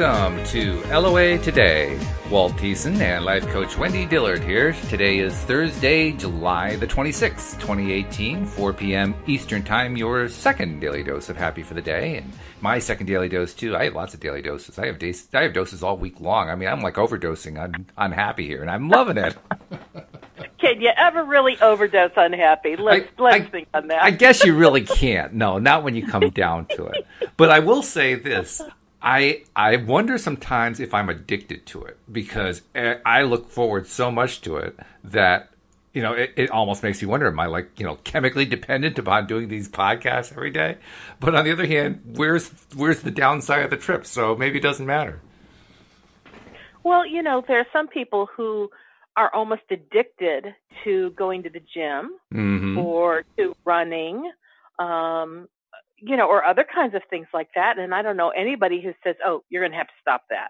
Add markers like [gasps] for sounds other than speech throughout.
Welcome to LOA Today. Walt Thiessen and life coach Wendy Dillard here. Today is Thursday, July the 26th, 2018, 4 p.m. Eastern Time, your second daily dose of happy for the day. And my second daily dose, too. I have lots of daily doses. I have, days, I have doses all week long. I mean, I'm like overdosing on, on happy here, and I'm loving it. [laughs] Can you ever really overdose on happy? Let's I- let's I- think on that. I guess you really can't. No, not when you come down to it. [laughs] But I will say this. I I wonder sometimes if I'm addicted to it because eh, I look forward so much to it that you know it, it almost makes me wonder am I like you know chemically dependent upon doing these podcasts every day? But on the other hand, where's where's the downside of the trip? So maybe it doesn't matter. Well, you know, there are some people who are almost addicted to going to the gym hmm or to running, um, you know, or other kinds of things like that. And I don't know anybody who says, "Oh, you're going to have to stop that."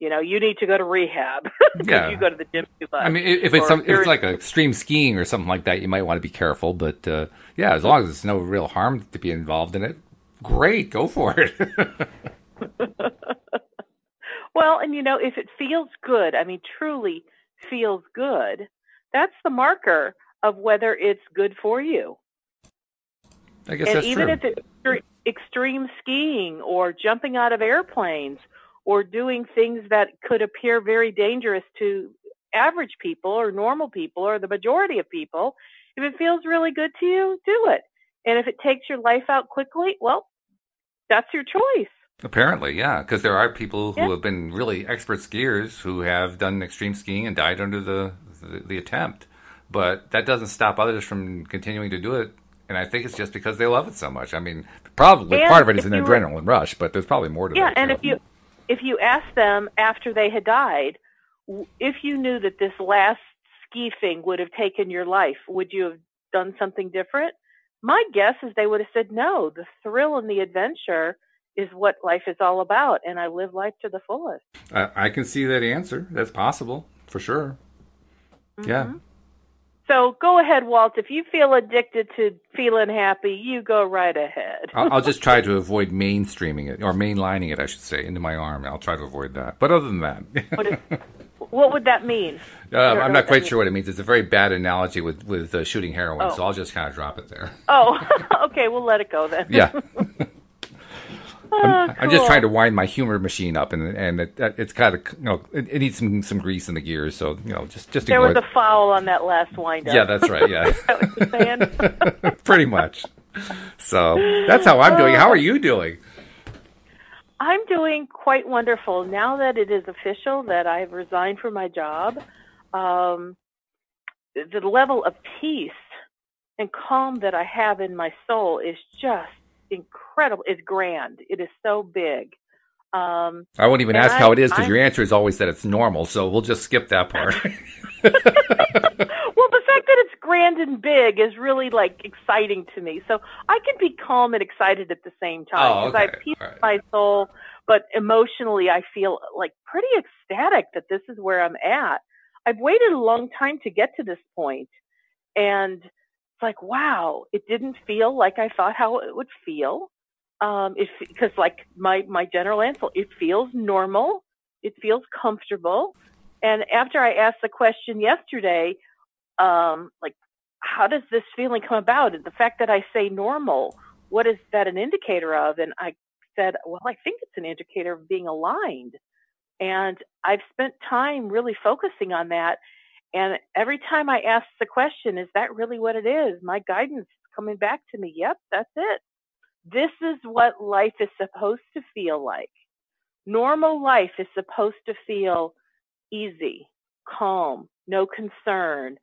You know, you need to go to rehab [laughs] because Yeah. you go to the gym too much. I mean, if if it's some, if it's like extreme skiing or something like that, you might want to be careful. But uh, yeah, as long as it's no real harm to be involved in it, great, go for it. [laughs] Well, and you know, if it feels good, I mean, truly feels good, that's the marker of whether it's good for you. I guess and that's even true. if it's extre- extreme skiing or jumping out of airplanes or doing things that could appear very dangerous to average people or normal people or the majority of people, if it feels really good to you, do it. And if it takes your life out quickly, well, that's your choice. Apparently, yeah, because there are people who Yeah. have been really expert skiers who have done extreme skiing and died under the, the the attempt. But that doesn't stop others from continuing to do it. And I think it's just because they love it so much. I mean, probably And part of it is an you were- adrenaline rush, but there's probably more to it. Yeah, and too. if you if you asked them after they had died, if you knew that this last ski thing would have taken your life, would you have done something different? My guess is they would have said no. The thrill and the adventure is what life is all about, and I live life to the fullest. I, I can see that answer. That's possible for sure. Yeah. Mm-hmm. So go ahead, Walt. If you feel addicted to feeling happy, you go right ahead. I'll, I'll just try to avoid mainstreaming it or mainlining it, I should say, into my arm. I'll try to avoid that. But other than that, [laughs] what, is, what would that mean? uh, I'm not quite that sure what it means. It's a very bad analogy with with uh, shooting heroin, Oh. so I'll just kind of drop it there. Oh, [laughs] okay. We'll let it go then. Yeah, [laughs] Oh, I'm just trying to wind my humor machine up, and and it, it's kind of you know it, it needs some some grease in the gears, so you know just just There was it. a foul on that last wind up. Yeah, that's right. Yeah, [laughs] saying? [laughs] pretty much. So that's how I'm doing. How are you doing? I'm doing quite wonderful now that it is official that I've resigned from my job. Um, the level of peace and calm that I have in my soul is just incredible. It's grand. It is so big. Um, I won't even ask how it is because your answer is always that it's normal. So we'll just skip that part. [laughs] [laughs] well, the fact that it's grand and big is really like exciting to me. So I can be calm and excited at the same time Oh, because I okay. have peace right. my soul, but emotionally I feel like pretty ecstatic that this is where I'm at. I've waited a long time to get to this point, and like, wow, it didn't feel like I thought how it would feel. Um, it because like my my general answer, it feels normal, it feels comfortable, and after I asked the question yesterday, um, like, how does this feeling come about? And the fact that I say normal, what is that an indicator of? And I said, well, I think it's an indicator of being aligned. And I've spent time really focusing on that. And every time I ask the question, is that really what it is? My guidance is coming back to me. Yep, that's it. This is what life is supposed to feel like. Normal life is supposed to feel easy, calm, no concern,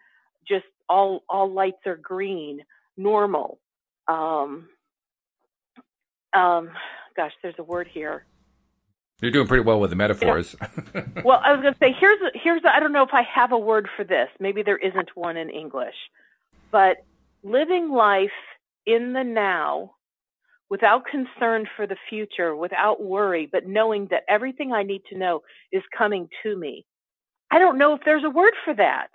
just all all lights are green, normal. Um, um, gosh, there's a word here. You're doing pretty well with the metaphors. Well, I was going to say here's a, here's a, I don't know if I have a word for this. Maybe there isn't one in English, but living life in the now without concern for the future, without worry, but knowing that everything I need to know is coming to me. I don't know if there's a word for that.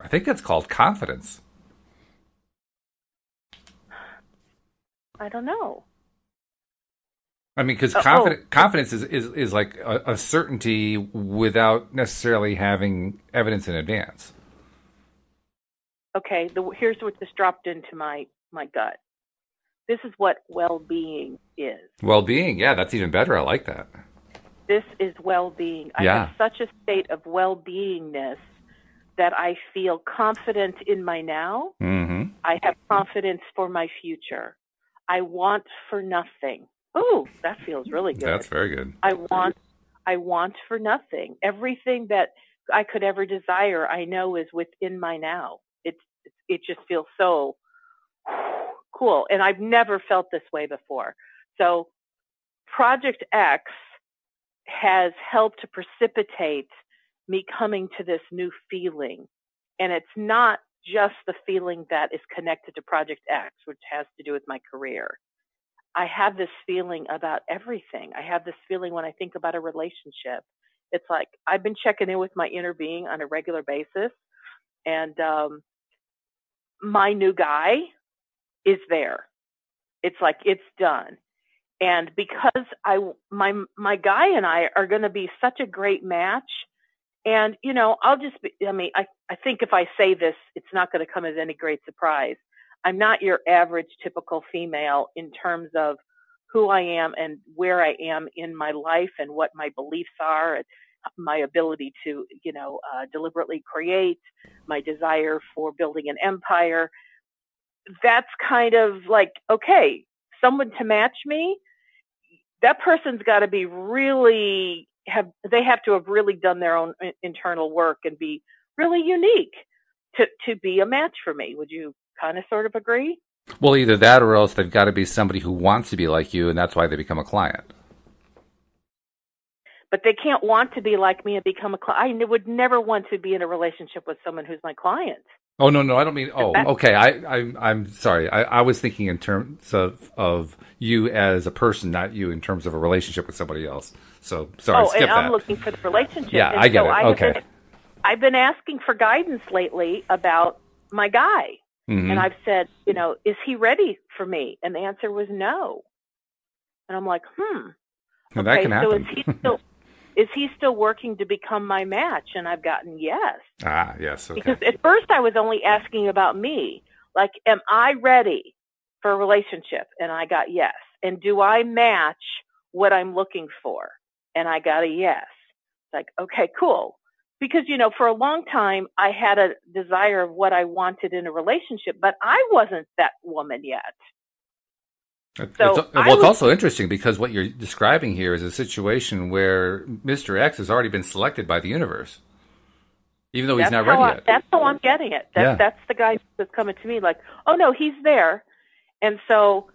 I think that's called confidence. I- I don't know. I. I mean, because Uh, confidence, oh. confidence is, is, is like a, a certainty without necessarily having evidence in advance. Okay, the, here's what just dropped into my my gut. This is what well-being is. Well being, yeah, that's even better. I like that. This is well-being. I Yeah. have such a state of well-beingness that I feel confident in my now. Mm-hmm. I have confidence for my future. I want for nothing. Ooh, that feels really good. That's very good. I want I want for nothing. Everything that I could ever desire, I know is within my now. It's it just feels so cool and I've never felt this way before. So Project X has helped to precipitate me coming to this new feeling. And it's not just the feeling that is connected to Project X, which has to do with my career. I have this feeling about everything. I have this feeling when I think about a relationship. It's like I've been checking in with my inner being on a regular basis, and um, my new guy is there. It's like it's done. And because I my my guy and I are going to be such a great match, and you know, I'll just be. I mean, I I think if I say this, it's not going to come as any great surprise. I'm not your average typical female in terms of who I am and where I am in my life and what my beliefs are my ability to, you know, uh, deliberately create, my desire for building an empire. That's kind of like, okay, someone to match me, that person's got to be really have, they have to have really done their own internal work and be really unique to, to be a match for me. Would you kind of sort of agree? Well, either that or else they've got to be somebody who wants to be like you, and that's why they become a client. But they can't want to be like me and become a client. I would never want to be in a relationship with someone who's my client. Oh no, no, I don't mean. Oh, okay. I, I, I'm sorry. I, I was thinking in terms of of you as a person, not you in terms of a relationship with somebody else. So sorry, oh, skip and I'm that. looking for the relationship. Yeah, and I get so it. I Okay. Been, I've been asking for guidance lately about my guy. Mhm. And I've said, you know, is he ready for me? And the answer was no. And I'm like, hmm. And that can so happen. is he [laughs] still is he still working to become my match? And I've gotten yes. ah, yes. Okay. Because at first I was only asking about me. Like, am I ready for a relationship? And I got yes. And do I match what I'm looking for? And I got a yes. Like, okay, cool. Because, you know, for a long time I had a desire of what I wanted in a relationship, but I wasn't that woman yet. So it's, well, I it's also interesting because what you're describing here is a situation where Mr. X has already been selected by the universe, even though he's not ready I, yet. That's how I'm getting it. That's, Yeah. that's the guy that's coming to me like, oh no, he's there. And so,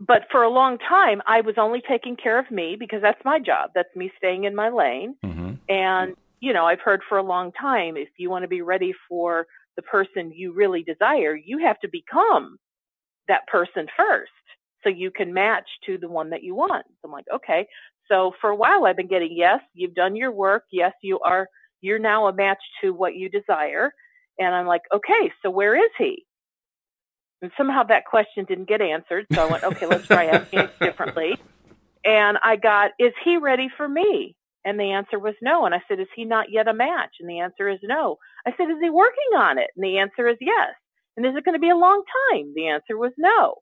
but for a long time, I was only taking care of me because that's my job. That's me staying in my lane. hmm And, you know, I've heard for a long time, if you want to be ready for the person you really desire, you have to become that person first so you can match to the one that you want. So I'm like, okay. So for a while I've been getting, yes, you've done your work. Yes, you are, you're now a match to what you desire. And I'm like, okay, so where is he? And somehow that question didn't get answered. So I went, okay, let's try asking it differently. And I got, is he ready for me? And the answer was no. And I said, is he not yet a match? And the answer is no. I said, is he working on it? And the answer is yes. And is it going to be a long time? The answer was no.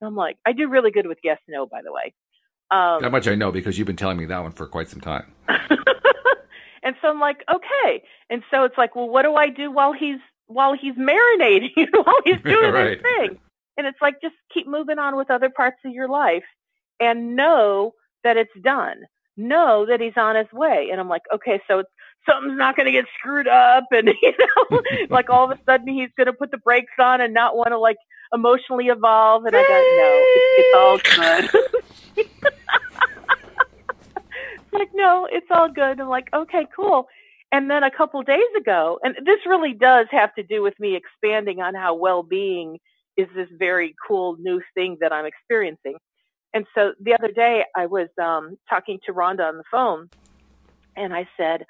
And I'm like, I do really good with yes, no, by the way. Um, That much I know because you've been telling me that one for quite some time. [laughs] [laughs] and so I'm like, okay. And so it's like, well, what do I do while he's while he's marinating, [laughs] while he's doing Right. his thing? And it's like just keep moving on with other parts of your life and know that it's done. Know that he's on his way. And I'm like, okay, so it's, something's not going to get screwed up, and [laughs] you know, [laughs] like all of a sudden he's going to put the brakes on and not want to like emotionally evolve. And I go, no, it's, it's all good. [laughs] Like, no, it's all good. I'm like, okay, cool. And then a couple days ago, and this really does have to do with me expanding on how well-being is this very cool new thing that I'm experiencing. And so the other day I was um, talking to Rhonda on the phone and I said,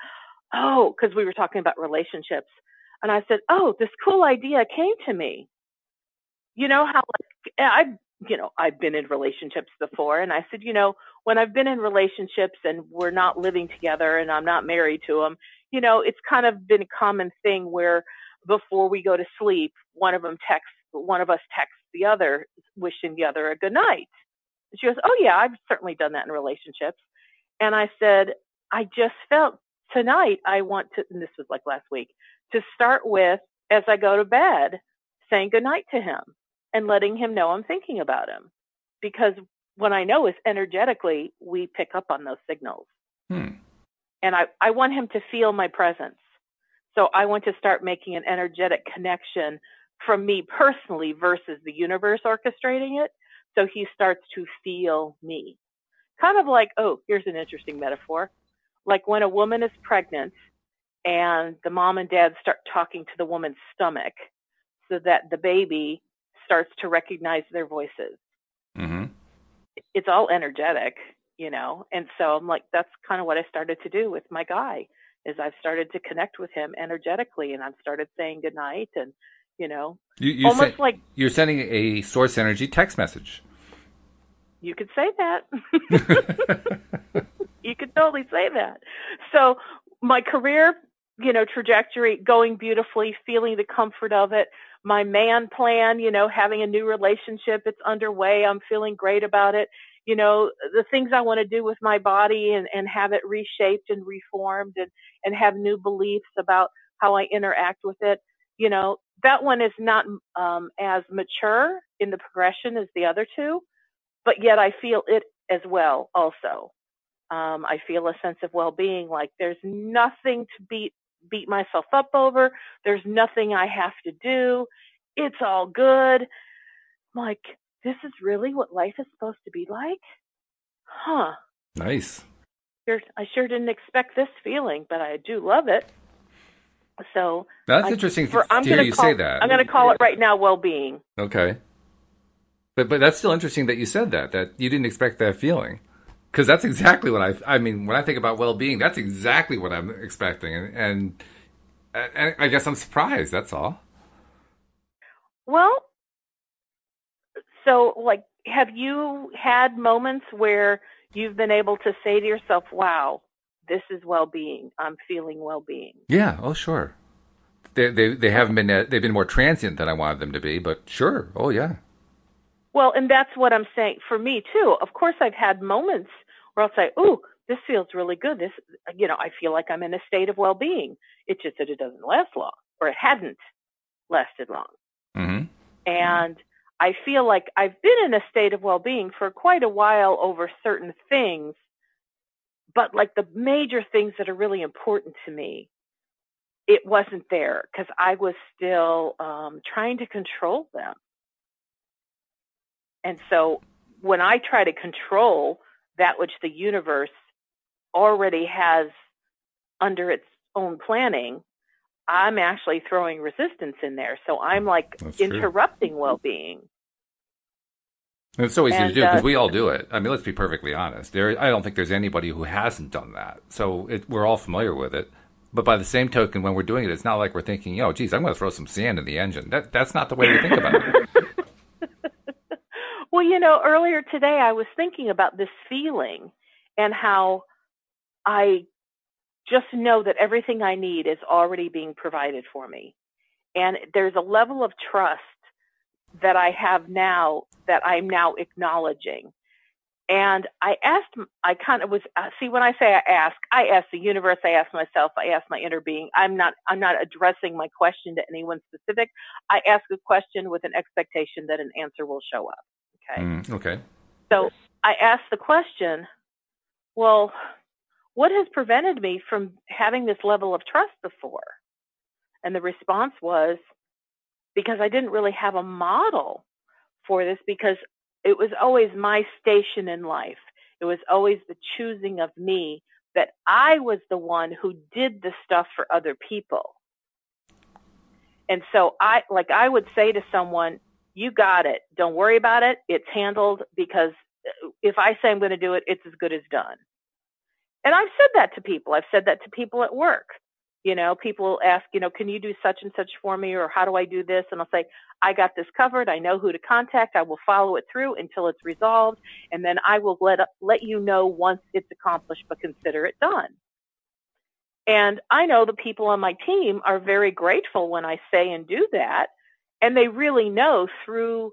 oh, because we were talking about relationships. And I said, oh, this cool idea came to me. You know how like I've, you know, I've been in relationships before. And I said, you know, when I've been in relationships and we're not living together and I'm not married to them, you know, it's kind of been a common thing where before we go to sleep, one of them texts, one of us texts the other, wishing the other a good night. She goes, Oh, yeah, I've certainly done that in relationships. And I said, I just felt tonight I want to, and this was like last week, to start with as I go to bed, saying goodnight to him and letting him know I'm thinking about him. Because what I know is energetically, we pick up on those signals. Hmm. And I, I want him to feel my presence. So I want to start making an energetic connection from me personally versus the universe orchestrating it. So he starts to feel me. Kind of like, oh, here's an interesting metaphor. Like when a woman is pregnant and the mom and dad start talking to the woman's stomach so that the baby starts to recognize their voices. Mm-hmm. It's all energetic, you know? And so I'm like, that's kind of what I started to do with my guy is I've started to connect with him energetically and I've started saying goodnight and, you know, you, you almost like you're sending a source energy text message. You could say that. [laughs] you could totally say that. So my career, you know, trajectory going beautifully, feeling the comfort of it. My man plan, you know, having a new relationship, it's underway. I'm feeling great about it. You know, the things I want to do with my body and, and have it reshaped and reformed and, and have new beliefs about how I interact with it. You know, that one is not um, as mature in the progression as the other two, but yet I feel it as well also. Um, I feel a sense of well-being. Like there's nothing to beat beat myself up over. There's nothing I have to do. It's all good. I'm like, this is really what life is supposed to be like? Huh. Nice. I sure didn't expect this feeling, but I do love it. So that's I, interesting for, to hear you call, say that. I'm going to call it right now well-being. Okay. But but that's still interesting that you said that that you didn't expect that feeling because that's exactly what I. I mean, when I think about well-being, that's exactly what I'm expecting, and, and, and I guess I'm surprised. That's all. Well, so like, have you had moments where you've been able to say to yourself, "Wow, this is well-being. I'm feeling well-being." Yeah. Oh, sure. They they they haven't been uh, they've been more transient than I wanted them to be, but sure. Oh, yeah. Well, and that's what I'm saying for me too. Of course, I've had moments where I'll say, "Ooh, this feels really good. This, you know, I feel like I'm in a state of well-being." It's just that it doesn't last long, or it hadn't lasted long. Mm-hmm. And I feel like I've been in a state of well-being for quite a while over certain things, but like the major things that are really important to me, it wasn't there because I was still um, trying to control them. And so when I try to control that which the universe already has under its own planning, I'm actually throwing resistance in there. So I'm like That's interrupting well being. It's so easy and, to do because uh, we all do it. I mean, let's be perfectly honest. There, I don't think there's anybody who hasn't done that. So it, we're all familiar with it. But by the same token, when we're doing it, it's not like we're thinking, "Oh, geez, I'm going to throw some sand in the engine." That that's not the way we think about it. You know, earlier today I was thinking about this feeling and how I just know that everything I need is already being provided for me. And there's a level of trust that I have now that I'm now acknowledging. And I asked, I kind of was, uh, see, when I say I ask, I ask the universe, I ask myself, I ask my inner being. I'm not, I'm not addressing my question to anyone specific. I ask a question with an expectation that an answer will show up. Okay. Mm, okay. So I asked the question, well, what has prevented me from having this level of trust before? And the response was because I didn't really have a model for this because it was always my station in life. It was always the choosing of me that I was the one who did the stuff for other people. And so I, like I would say to someone, you got it. Don't worry about it. It's handled because if I say I'm going to do it, it's as good as done. And I've said that to people. I've said that to people at work. You know, people ask, you know, can you do such and such for me or how do I do this? And I'll say, I got this covered. I know who to contact. I will follow it through until it's resolved. And then I will let, let you know once it's accomplished, but consider it done. And I know the people on my team are very grateful when I say and do that. And they really know through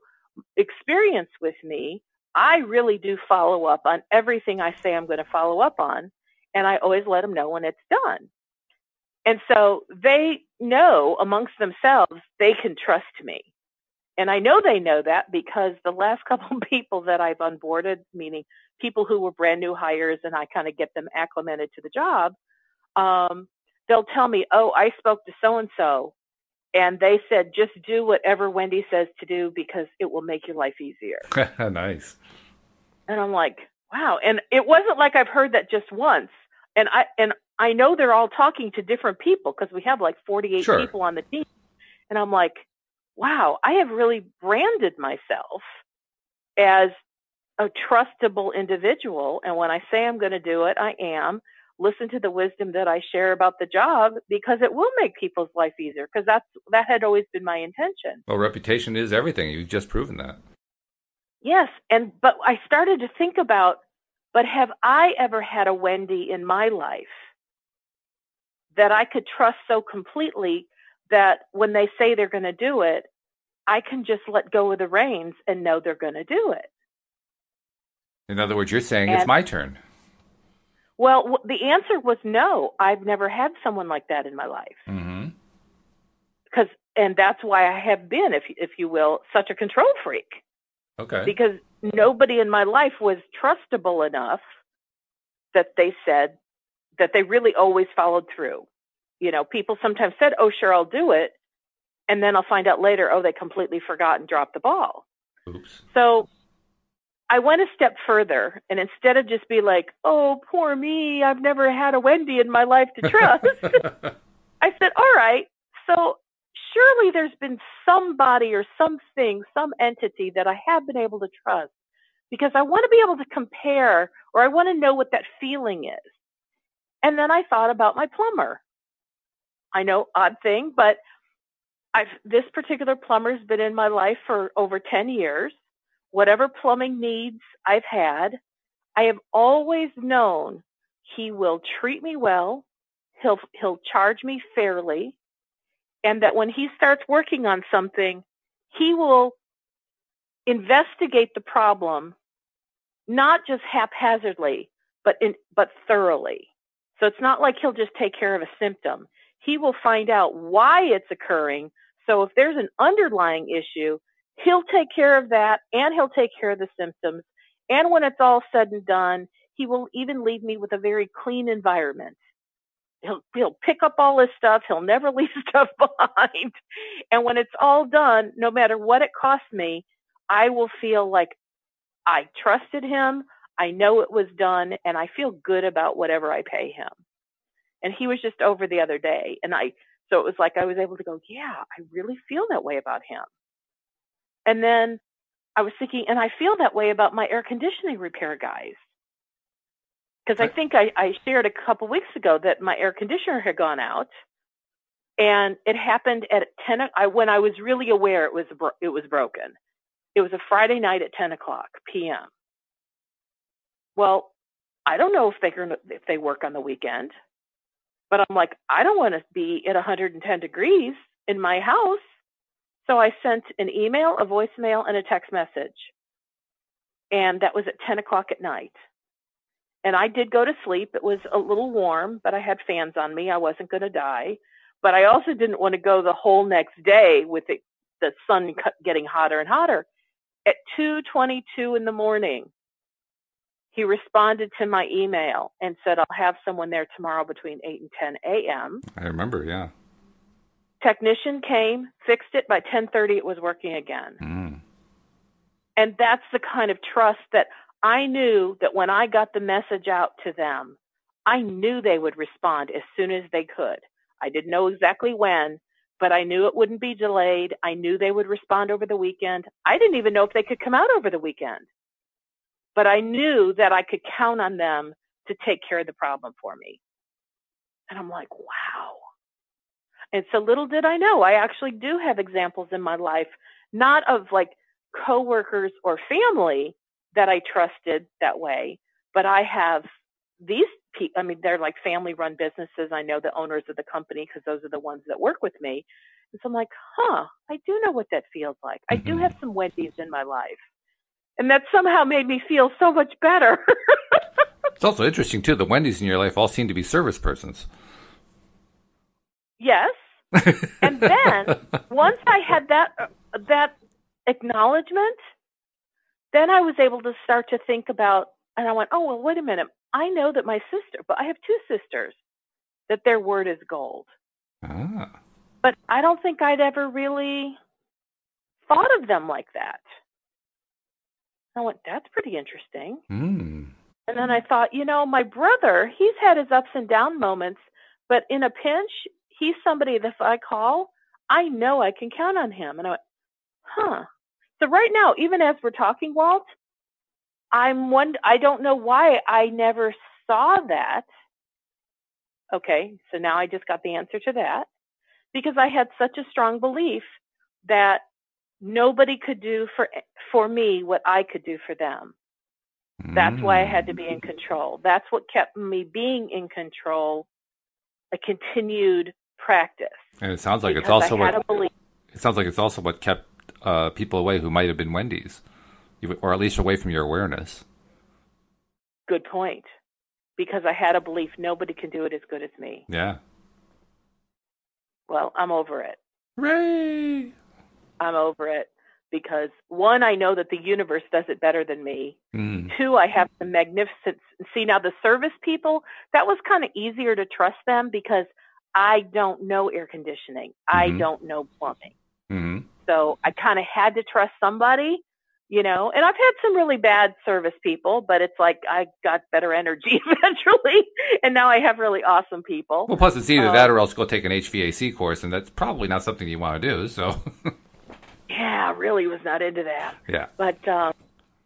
experience with me, I really do follow up on everything I say I'm going to follow up on. And I always let them know when it's done. And so they know amongst themselves they can trust me. And I know they know that because the last [laughs] couple of people that I've onboarded, meaning people who were brand new hires and I kind of get them acclimated to the job, um, they'll tell me, oh, I spoke to so and so and they said just do whatever Wendy says to do because it will make your life easier. [laughs] nice. And I'm like, wow. And it wasn't like I've heard that just once. And I and I know they're all talking to different people because we have like 48 sure. people on the team. And I'm like, wow, I have really branded myself as a trustable individual. And when I say I'm going to do it, I am. Listen to the wisdom that I share about the job because it will make people's life easier because that's that had always been my intention. Well, reputation is everything. You've just proven that. Yes, and but I started to think about but have I ever had a Wendy in my life that I could trust so completely that when they say they're going to do it, I can just let go of the reins and know they're going to do it. In other words, you're saying and, it's my turn. Well, the answer was no. I've never had someone like that in my life. Mm-hmm. Because, and that's why I have been, if if you will, such a control freak. Okay. Because nobody in my life was trustable enough that they said that they really always followed through. You know, people sometimes said, "Oh, sure, I'll do it," and then I'll find out later, oh, they completely forgot and dropped the ball. Oops. So I went a step further, and instead of just be like, "Oh, poor me, I've never had a Wendy in my life to trust," [laughs] I said, "All right, so surely there's been somebody or something, some entity that I have been able to trust because I want to be able to compare or I want to know what that feeling is. And then I thought about my plumber. I know odd thing, but I've, this particular plumber's been in my life for over 10 years. Whatever plumbing needs I've had, I have always known he will treat me well. He'll, he'll charge me fairly and that when he starts working on something, he will investigate the problem, not just haphazardly, but in, but thoroughly. So it's not like he'll just take care of a symptom. He will find out why it's occurring. So if there's an underlying issue, he'll take care of that and he'll take care of the symptoms. And when it's all said and done, he will even leave me with a very clean environment he'll he'll pick up all his stuff. He'll never [laughs] leave stuff behind. And when it's all done, no matter what it costs me, I will feel like I trusted him. I know it was done, and I feel good about whatever I pay him. And he was just over the other day, and I so it was like I was able to go, yeah, I really feel that way about him. And then I was thinking, and I feel that way about my air conditioning repair guys because I think I, I shared a couple weeks ago that my air conditioner had gone out, and it happened at ten. I when I was really aware it was it was broken. It was a Friday night at ten o'clock p.m. Well, I don't know if they if they work on the weekend, but I'm like I don't want to be at 110 degrees in my house, so I sent an email, a voicemail, and a text message, and that was at 10 o'clock at night and I did go to sleep. It was a little warm, but I had fans on me. I wasn't going to die. But I also didn't want to go the whole next day with it, the sun getting hotter and hotter. At 2:22 in the morning, he responded to my email and said, "I'll have someone there tomorrow between 8 and 10 a.m." I remember, yeah. Technician came, fixed it. By 10:30, it was working again. Mm. And that's the kind of trust that I knew that when I got the message out to them, I knew they would respond as soon as they could. I didn't know exactly when, but I knew it wouldn't be delayed. I knew they would respond over the weekend. I didn't even know if they could come out over the weekend, but I knew that I could count on them to take care of the problem for me. And I'm like, wow, And so little did I know, I actually do have examples in my life, not of like coworkers or family that I trusted that way, but I have these people, I mean, they're like family run businesses. I know the owners of the company because those are the ones that work with me. And so I'm like, huh, I do know what that feels like. I do Mhm. have some Wendy's in my life. And that somehow made me feel so much better. [laughs] It's also interesting too. The Wendy's in your life all seem to be service persons. yes. And then once I had that uh, that acknowledgement, then I was able to start to think about, and I went, oh well, wait a minute. I know that my sister, but I have two sisters, that their word is gold. ah, But I don't think I'd ever really thought of them like that. I went, that's pretty interesting. hmm. And then I thought, you know, my brother, he's had his ups and down moments, but in a pinch, he's somebody that if I call, I know I can count on him. And I went, huh. So right now, even as we're talking, Walt, I'm one, I don't know why I never saw that. Okay. So now I just got the answer to that because I had such a strong belief that nobody could do for, for me what I could do for them. That's why I had to be in mm. control. That's what kept me being in control. A continued practice. And it sounds like it's also what it sounds like it's also what kept uh, people away who might have been Wendy's, or at least away from your awareness. Good point. Because I had a belief nobody can do it as good as me. Yeah. Well, I'm over it. Hooray! I'm over it because one, I know that the universe does it better than me. Mm. Two, I have the magnificent. See, now the service people, that was kind of easier to trust them because I don't know air conditioning. I Mhm. don't know plumbing. hmm So I kind of had to trust somebody, you know, and I've had some really bad service people, but it's like I got better energy [laughs] eventually. And now I have really awesome people. Well, plus it's either Um, that or else go take an HVAC course, and that's probably not something you want to do. So, [laughs] Yeah, I really was not into that. yeah. But um,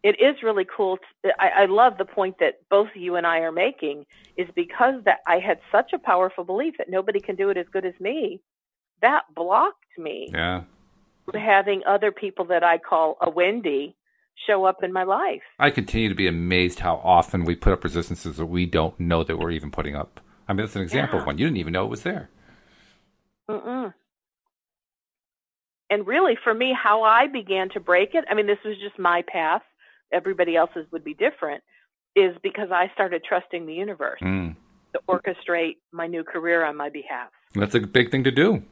it is really cool. I love the point that both you and I are making is because that I had such a powerful belief that nobody can do it as good as me. That blocked me Yeah. having other people that I call a Wendy show up in my life. I continue to be amazed how often we put up resistances that we don't know that we're even putting up. I mean, that's an example Yeah. of one. You didn't even know it was there. Mm-mm. And really, for me, how I began to break it, I mean, this was just my path. Everybody else's would be different, is because I started trusting the universe Mm. to orchestrate my new career on my behalf. That's a big thing to do.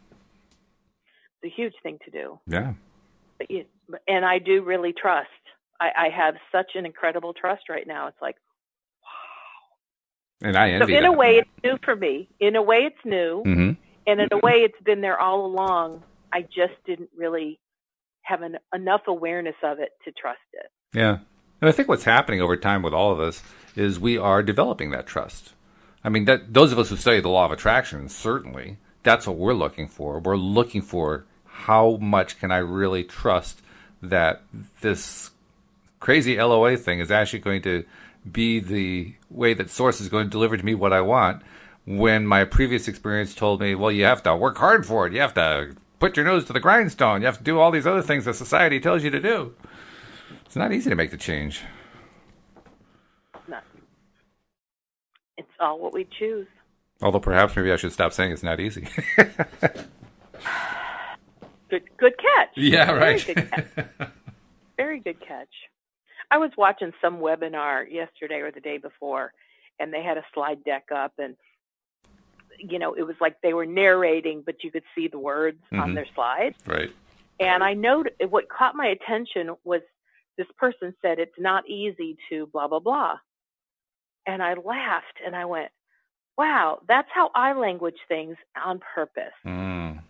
It's a huge thing to do. Yeah. But you, and I do really trust. I, I have such an incredible trust right now. It's like, wow. And I so in that. a way, it's new for me. In a way, it's new. hmm And in a way, it's been there all along. I just didn't really have an, enough awareness of it to trust it. Yeah. And I think what's happening over time with all of us is we are developing that trust. I mean, that those of us who study the law of attraction, certainly, that's what we're looking for. We're looking for how much can I really trust that this crazy LOA thing is actually going to be the way that Source is going to deliver to me what I want when my previous experience told me, well, you have to work hard for it. You have to put your nose to the grindstone. You have to do all these other things that society tells you to do. It's not easy to make the change. No. It's all what we choose. Although perhaps maybe I should stop saying it's not easy. [sighs] Good, good catch. [laughs] yeah, Very right. good catch. [laughs] Very good catch. I was watching some webinar yesterday or the day before, and they had a slide deck up, and you know, it was like they were narrating, but you could see the words on Mhm. their slide. right. And I noted what caught my attention was this person said it's not easy to blah blah blah, and I laughed and I went, "Wow, that's how I language things on purpose." Mm.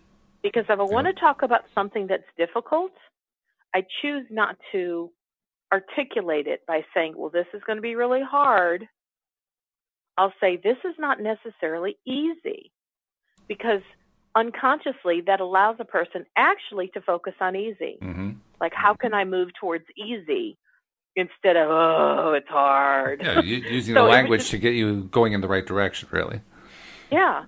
Because if I want to talk about something that's difficult, I choose not to articulate it by saying, well, this is going to be really hard. I'll say, this is not necessarily easy. Because unconsciously, that allows a person actually to focus on easy. hmm Like, how can I move towards easy instead of, oh, it's hard? Yeah, [laughs] using So the language just- to get you going in the right direction, really. Yeah.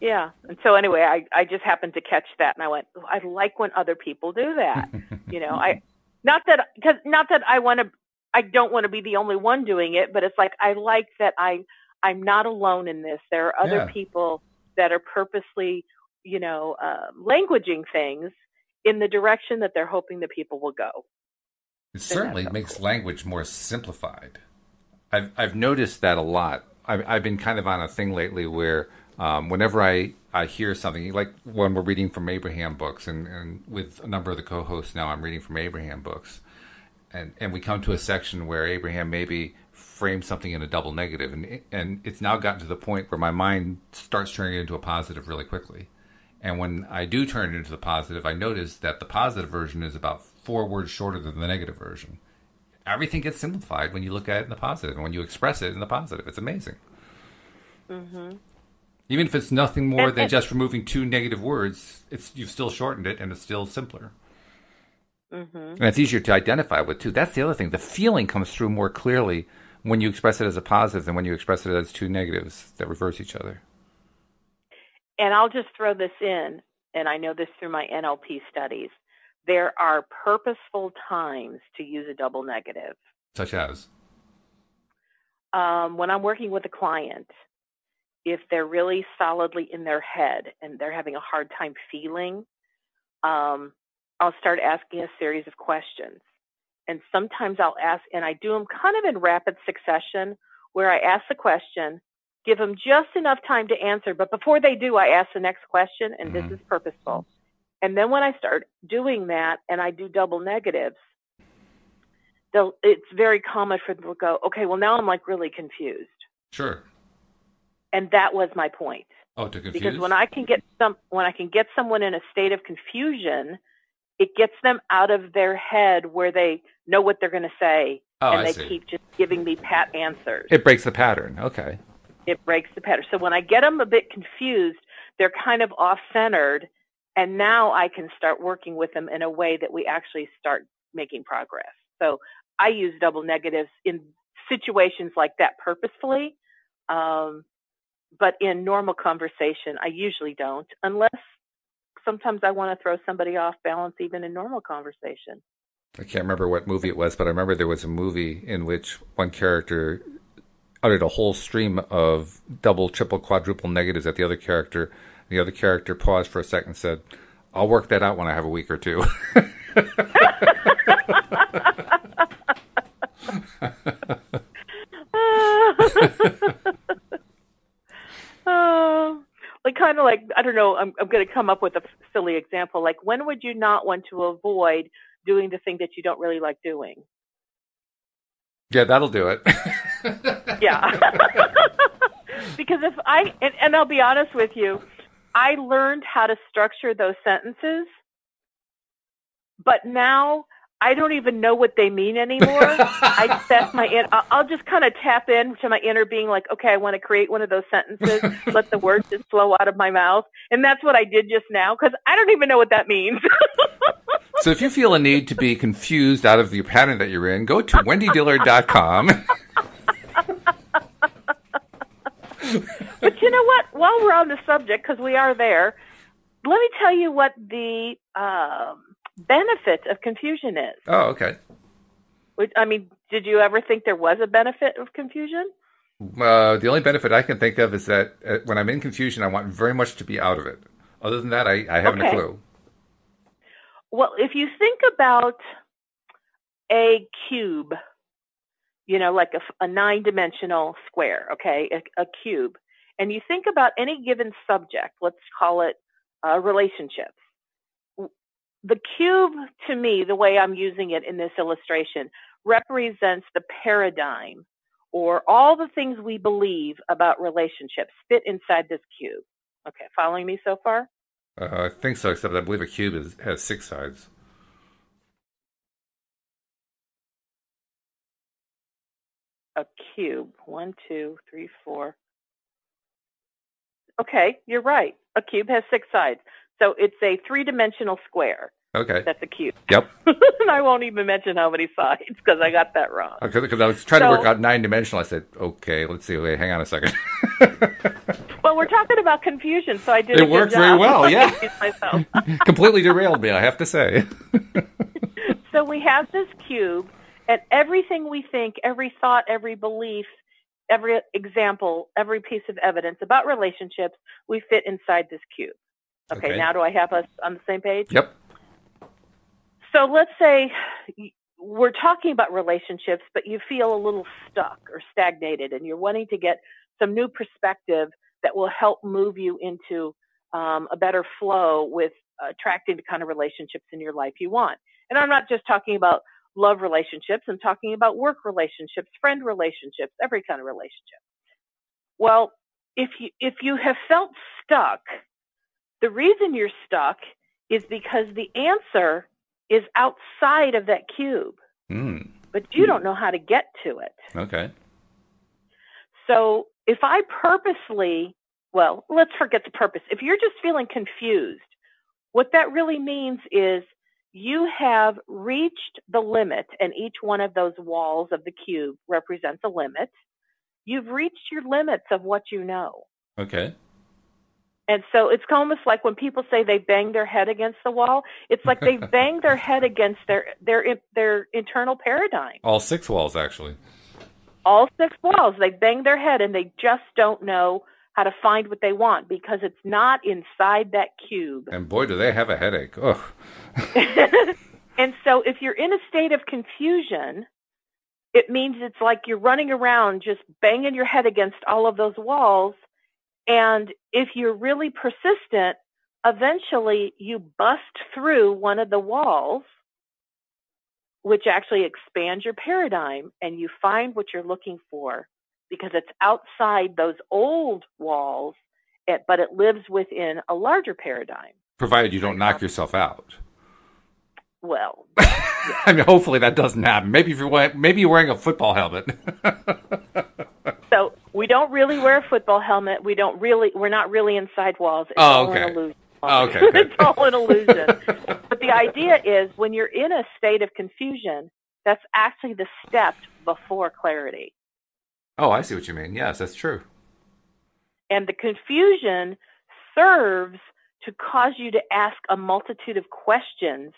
Yeah. And so anyway, I, I just happened to catch that and I went, oh, I like when other people do that. [laughs] you know, I, not that, cause not that I want to, I don't want to be the only one doing it, but it's like, I like that I, I'm not alone in this. There are other Yeah. people that are purposely, you know, uh, languaging things in the direction that they're hoping the people will go. It certainly makes language more simplified. I've I've noticed that a lot. I've I've been kind of on a thing lately where um, whenever I, I hear something like when we're reading from Abraham books, and, and with a number of the co-hosts now, I'm reading from Abraham books, and and we come to a section where Abraham maybe frames something in a double negative, and and it's now gotten to the point where my mind starts turning it into a positive really quickly. And when I do turn it into the positive, I notice that the positive version is about four words shorter than the negative version. Everything gets simplified when you look at it in the positive, and when you express it in the positive, it's amazing. Even if it's nothing more Mm-hmm. Than just removing two negative words, it's you've still shortened it, and it's still simpler. Mm-hmm. And it's easier to identify with too. That's the other thing. The feeling comes through more clearly when you express it as a positive than when you express it as two negatives that reverse each other. And I'll just throw this in, and I know this through my NLP studies. There are purposeful times to use a double negative. Such as, Um, when I'm working with a client, if they're really solidly in their head and they're having a hard time feeling, um, I'll start asking a series of questions. And sometimes I'll ask, and I do them kind of in rapid succession, where I ask the question, give them just enough time to answer, but before they do, I ask the next question, and Mhm. this is purposeful. And then when I start doing that and I do double negatives, they'll, it's very common for them to go, okay, well, now I'm like really confused. sure. And that was my point. Oh, to confuse. Because when I can get some, when I can get someone in a state of confusion, it gets them out of their head where they know what they're going to say, oh, and I they see. keep just giving me pat answers. It breaks the pattern. Okay. It breaks the pattern. So when I get them a bit confused, they're kind of off centered. And now I can start working with them in a way that we actually start making progress. So I use double negatives in situations like that purposefully. Um, but in normal conversation, I usually don't, unless sometimes I want to throw somebody off balance even in normal conversation. I can't remember what movie it was, but I remember there was a movie in which one character uttered a whole stream of double, triple, quadruple negatives at the other character. The other character paused for a second and said, I'll work that out when I have a week or two. Uh, [laughs] like kind of like I don't know. I'm I'm going to come up with a silly example. Like when would you not want to avoid doing the thing that you don't really like doing? yeah, that'll do it. [laughs] Yeah. [laughs] because if I and, and I'll be honest with you, I learned how to structure those sentences, but now I don't even know what they mean anymore. I [laughs] set my in, I'll- I'll just kind of tap into my inner being like, okay, I want to create one of those sentences. let the words just flow out of my mouth. And that's what I did just now because I don't even know what that means. [laughs] so if you feel a need to be confused out of the pattern that you're in, go to wendydillard.com. [laughs] but you know what? While we're on the subject, because we are there, let me tell you what the um, benefit of confusion is. oh, okay. Which, I mean, did you ever think there was a benefit of confusion? Uh, the only benefit I can think of is that uh, when I'm in confusion, I want very much to be out of it. Other than that, I, I haven't a clue. Well, if you think about a cube, you know, like a, a nine dimensional square, okay, a, a cube, and you think about any given subject, let's call it uh, relationships. The cube, to me, the way I'm using it in this illustration, represents the paradigm or all the things we believe about relationships fit inside this cube. Okay, following me so far? Uh, I think so, except I believe a cube is, has six sides. A cube. One, two, three, four. Okay, you're right. A cube has six sides. So it's a three dimensional square. Okay. That's a cube. Yep. [laughs] and I won't even mention how many sides because I got that wrong. Because I was trying to work out nine dimensional. I said, okay, let's see. Wait, hang on a second. [laughs] Well, we're talking about confusion, so I did. It worked very well, [laughs] yeah. Completely derailed me, I have to say. so we have this cube, and everything we think, every thought, every belief, every example, every piece of evidence about relationships, we fit inside this cube. Okay, Okay. now do I have us on the same page? Yep. So let's say we're talking about relationships, but you feel a little stuck or stagnated, and you're wanting to get some new perspective that will help move you into um, a better flow with attracting the kind of relationships in your life you want. And I'm not just talking about love relationships, I'm talking about work relationships, friend relationships, every kind of relationship. Well, if you if you have felt stuck, the reason you're stuck is because the answer is outside of that cube, Hmm. but you don't know how to get to it. Okay. So if I purposely, well, let's forget the purpose. If you're just feeling confused, what that really means is you have reached the limit, and each one of those walls of the cube represents a limit. You've reached your limits of what you know. Okay. And so it's almost like when people say they bang their head against the wall, it's like they [laughs] bang their head against their their their internal paradigm. All six walls, actually. All six walls, they bang their head and they just don't know how to find what they want because it's not inside that cube. And boy, do they have a headache. Ugh. [laughs] and so if you're in a state of confusion, it means it's like you're running around just banging your head against all of those walls. And if you're really persistent, eventually you bust through one of the walls, which actually expands your paradigm, and you find what you're looking for because it's outside those old walls, but it lives within a larger paradigm. Provided you don't knock yourself out. Well, [laughs] I mean, hopefully that doesn't happen. Maybe if you're wearing, maybe you're wearing a football helmet. [laughs] So we don't really wear a football helmet. We don't really. We're not really inside walls. It's Oh, all okay. an illusion. Oh, okay, [laughs] it's all an illusion. but the idea is when you're in a state of confusion, that's actually the step before clarity. Oh, I see what you mean. Yes, that's true. And the confusion serves to cause you to ask a multitude of questions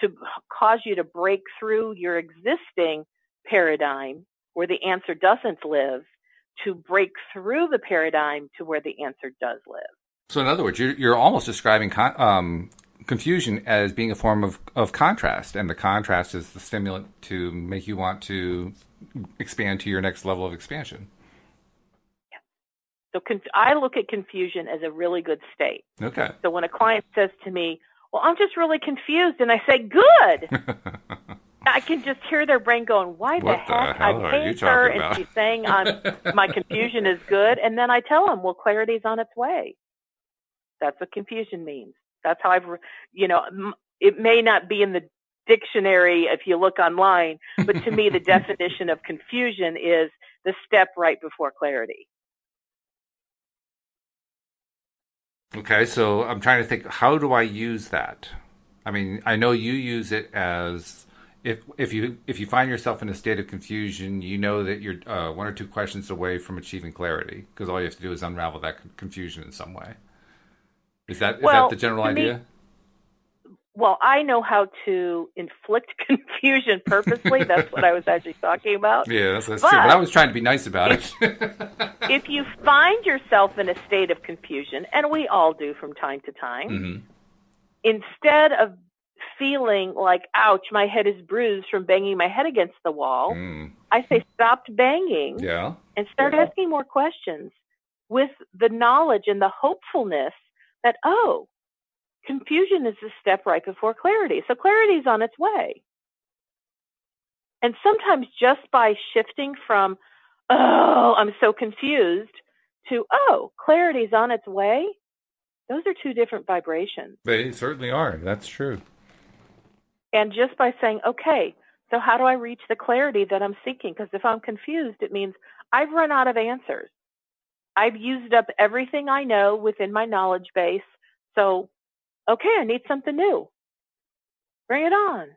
to cause you to break through your existing paradigm where the answer doesn't live to break through the paradigm to where the answer does live. So, in other words, you're, you're almost describing con- um, confusion as being a form of, of contrast, and the contrast is the stimulant to make you want to expand to your next level of expansion. So con- I look at confusion as a really good state. Okay. So when a client says to me, "Well, I'm just really confused," and I say, "Good," [laughs] I can just hear their brain going, "Why the the heck? hell I are you paid her, talking and about?" she's saying I'm, my confusion is good." And then I tell them, "Well, clarity's on its way." That's what confusion means. That's how I've, you know, m- it may not be in the dictionary if you look online, but to me, the [laughs] definition of confusion is the step right before clarity. Okay, so I'm trying to think how do I use that? I mean, I know you use it as if if you if you find yourself in a state of confusion, you know that you're uh, one or two questions away from achieving clarity because all you have to do is unravel that confusion in some way. Is that is Well, that the general to me- idea? Well, I know how to inflict [laughs] confusion purposely. That's what I was actually talking about. yeah, that's, that's but- true. But I was trying to be nice about it. If you find yourself in a state of confusion, and we all do from time to time, hmm instead of feeling like, ouch, my head is bruised from banging my head against the wall, Mm, I say stop banging yeah. and start Yeah. asking more questions with the knowledge and the hopefulness that, oh, confusion is the step right before clarity. So clarity is on its way. And sometimes just by shifting from, oh, I'm so confused to, oh, clarity is on its way, those are two different vibrations. They certainly are. That's true. And just by saying, okay, so how do I reach the clarity that I'm seeking? Because if I'm confused, it means I've run out of answers. I've used up everything I know within my knowledge base. So, okay, I need something new. Bring it on.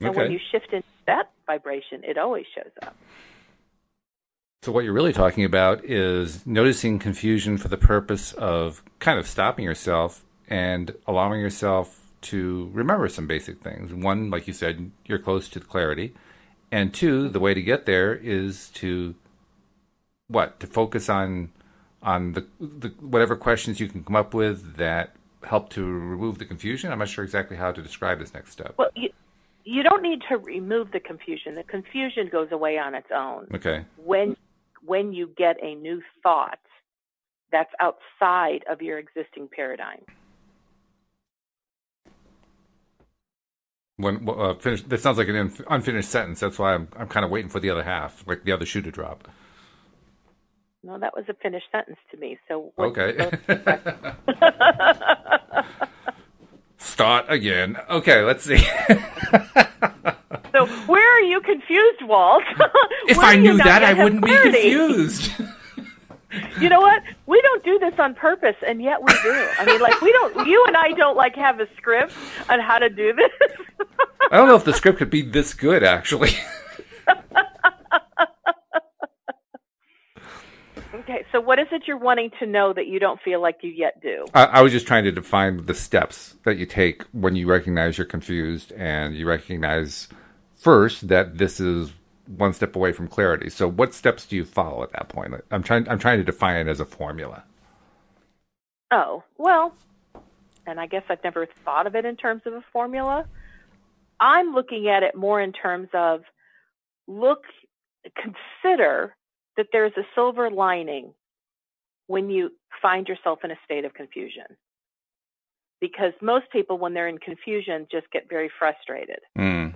And Okay. when you shift into that vibration, it always shows up. So what you're really talking about is noticing confusion for the purpose of kind of stopping yourself and allowing yourself to remember some basic things. One, like you said, you're close to clarity. And two, the way to get there is to what? To focus on on the, the whatever questions you can come up with that help to remove the confusion. I'm not sure exactly how to describe this next step. Well, you, you don't need to remove the confusion. The confusion goes away on its own. Okay. When when you get a new thought that's outside of your existing paradigm. When uh, finish, that sounds like an unfinished sentence. That's why I'm I'm kind of waiting for the other half, like the other shoe to drop. No, that was a finished sentence to me. So Okay. [laughs] Start again. Okay, let's see. so where are you confused, Walt? [laughs] if I knew that, I wouldn't be confused. [laughs] You know what? We don't do this on purpose, and yet we do. I mean, like we don't. You and I don't like have a script on how to do this. I don't know if the script could be this good, actually. Okay, so what is it you're wanting to know that you don't feel like you yet do? I, I was just trying to define the steps that you take when you recognize you're confused and you recognize first that this is one step away from clarity. So, what steps do you follow at that point? I'm trying. I'm trying to define it as a formula. Oh, well, and I guess I've never thought of it in terms of a formula. I'm looking at it more in terms of look, consider that there's a silver lining when you find yourself in a state of confusion. Because most people, when they're in confusion, just get very frustrated. Mm.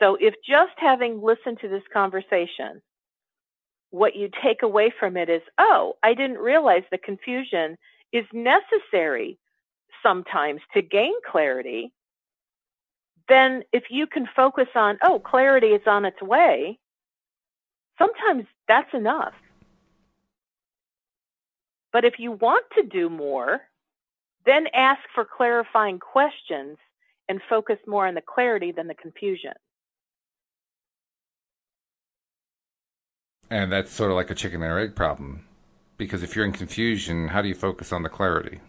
So if just having listened to this conversation, what you take away from it is, oh, I didn't realize the confusion is necessary sometimes to gain clarity, then if you can focus on, oh, clarity is on its way, sometimes that's enough. But if you want to do more, then ask for clarifying questions and focus more on the clarity than the confusion. And that's sort of like a chicken or egg problem. Because if you're in confusion, how do you focus on the clarity?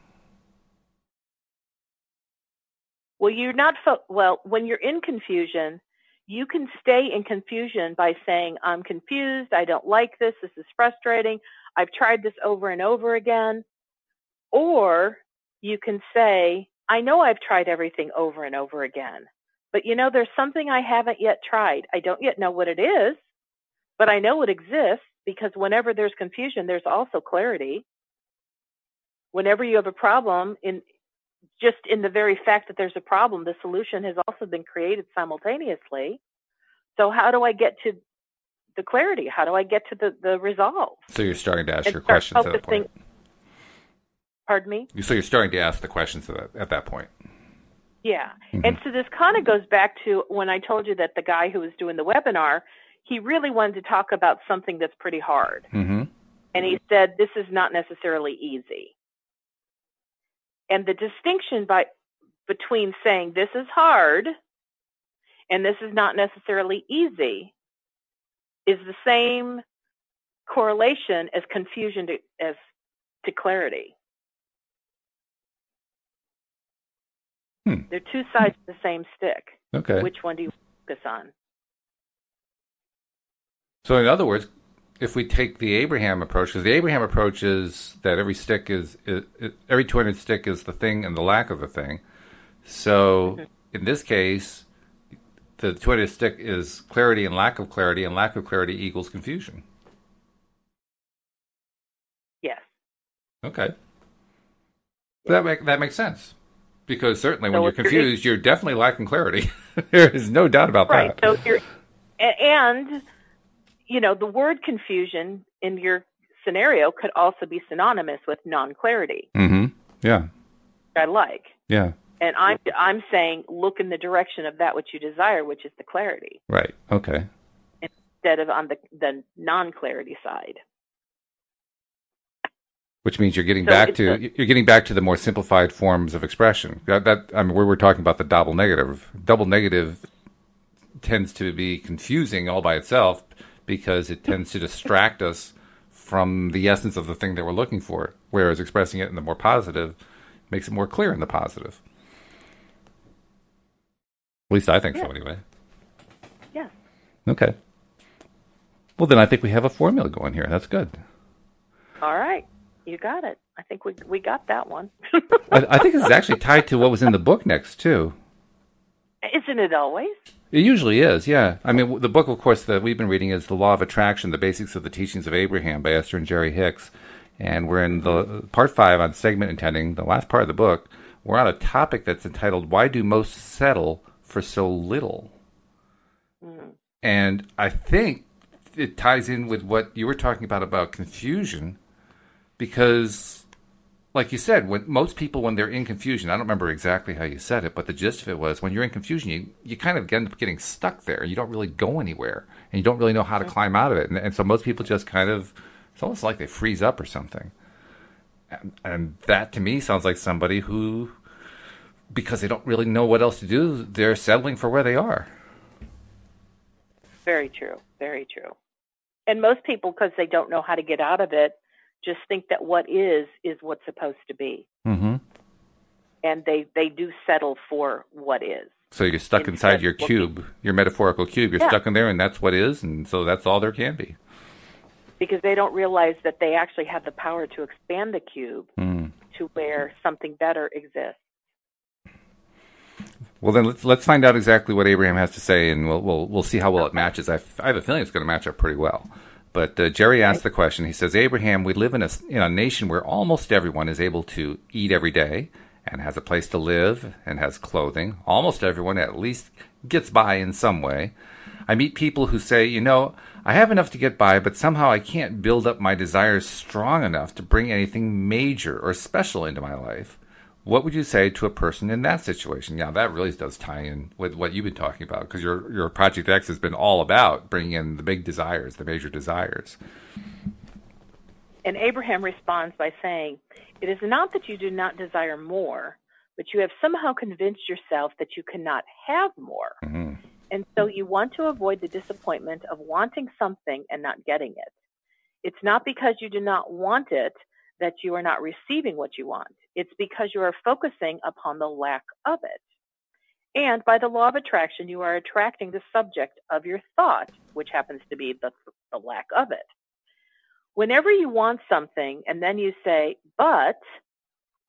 Well, you're not, fo- well, when you're in confusion, you can stay in confusion by saying, I'm confused. I don't like this. This is frustrating. I've tried this over and over again. Or you can say, I know I've tried everything over and over again, but you know, there's something I haven't yet tried. I don't yet know what it is, but I know it exists because whenever there's confusion, there's also clarity. Whenever you have a problem in just in the very fact that there's a problem, the solution has also been created simultaneously. So how do I get to the clarity? How do I get to the, the resolve? So you're starting to ask And your questions at that point. Pardon me? So you're starting to ask the questions at that, at that point. Yeah. Mhm. And so this kind of goes back to when I told you that the guy who was doing the webinar, he really wanted to talk about something that's pretty hard. Mm-hmm. And he said, this is not necessarily easy. And the distinction by, between saying this is hard and this is not necessarily easy is the same correlation as confusion to, as to clarity. Hmm. They're two sides of the same stick. Okay. Which one do you focus on? So, in other words, if we take the Abraham approach, because the Abraham approach is that every stick is, is, is every two-handed stick is the thing and the lack of the thing. So, in this case, the two-handed stick is clarity and lack of clarity, and lack of clarity equals confusion. Yes. Okay. That make, that makes sense. Because certainly when So you're if you're confused, you're definitely lacking clarity. [laughs] there is no doubt about that. Right. that. So you're, and, you know, the word confusion in your scenario could also be synonymous with non-clarity. mm-hmm. Yeah. I like. Yeah. And I'm, I'm saying look in the direction of that which you desire, which is the clarity, Right. Okay. instead of on the, the non-clarity side. Which means you're getting so back to a, you're getting back to the more simplified forms of expression. That, that I mean, we were talking about the double negative. Double negative tends to be confusing all by itself because it tends to distract us from the essence of the thing that we're looking for. Whereas expressing it in the more positive makes it more clear in the positive. At least I think yeah. so, anyway. Yeah. Okay. Well, then I think we have a formula going here. That's good. All right. You got it. I think we we got that one. I, I, think it's actually tied to what was in the book next too. Isn't it always? It usually is. Yeah. I mean, the book, of course, that we've been reading is "The Law of Attraction: The Basics of the Teachings of Abraham" by Esther and Jerry Hicks, and we're in the part five on segment intending. The last part of the book, we're on a topic that's entitled "Why Do Most Settle for So Little?" Mm. And I think it ties in with what you were talking about about confusion because like you said, when most people when they're in confusion, I don't remember exactly how you said it, but the gist of it was when you're in confusion, you you kind of end up getting stuck there. and You don't really go anywhere, and you don't really know how to climb out of it. And, and so most people just kind of it's almost like they freeze up or something. And, and that to me sounds like somebody who, because they don't really know what else to do, they're settling for where they are. Very true. Very true. And most people, because they don't know how to get out of it, just think that what is is what's supposed to be. Mm-hmm. And they they do settle for what is. So you're stuck inside your cube, your metaphorical cube. You're yeah. stuck in there, and that's what is, and so that's all there can be. Because they don't realize that they actually have the power to expand the cube mm. to where something better exists. Well, then let's let's find out exactly what Abraham has to say, and we'll we'll we'll see how well it matches. I, I have a feeling it's going to match up pretty well. But uh, Jerry asked the question. He says, Abraham, we live in a, in a nation where almost everyone is able to eat every day and has a place to live and has clothing. Almost everyone at least gets by in some way. I meet people who say, you know, I have enough to get by, but somehow I can't build up my desires strong enough to bring anything major or special into my life. What would you say to a person in that situation? Yeah, that really does tie in with what you've been talking about because your your Project X has been all about bringing in the big desires, the major desires. And Abraham responds by saying, "It is not that you do not desire more, but you have somehow convinced yourself that you cannot have more." Mm-hmm. And so you want to avoid the disappointment of wanting something and not getting it. It's not because you do not want it that you are not receiving what you want. It's because you are focusing upon the lack of it. And by the law of attraction, you are attracting the subject of your thought, which happens to be the, the lack of it. Whenever you want something and then you say, but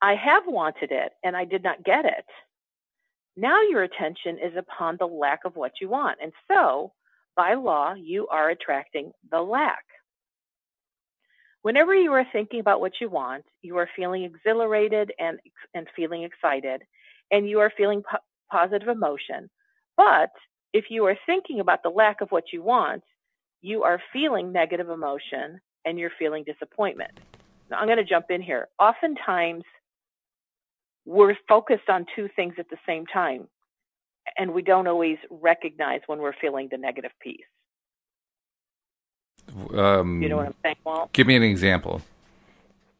I have wanted it and I did not get it, now your attention is upon the lack of what you want. And so, by law, you are attracting the lack. Whenever you are thinking about what you want, you are feeling exhilarated and, and feeling excited, and you are feeling po- positive emotion. But if you are thinking about the lack of what you want, you are feeling negative emotion and you're feeling disappointment. Now, I'm going to jump in here. Oftentimes, we're focused on two things at the same time, and we don't always recognize when we're feeling the negative piece. Um, you know what I'm saying, Walt? Give me an example.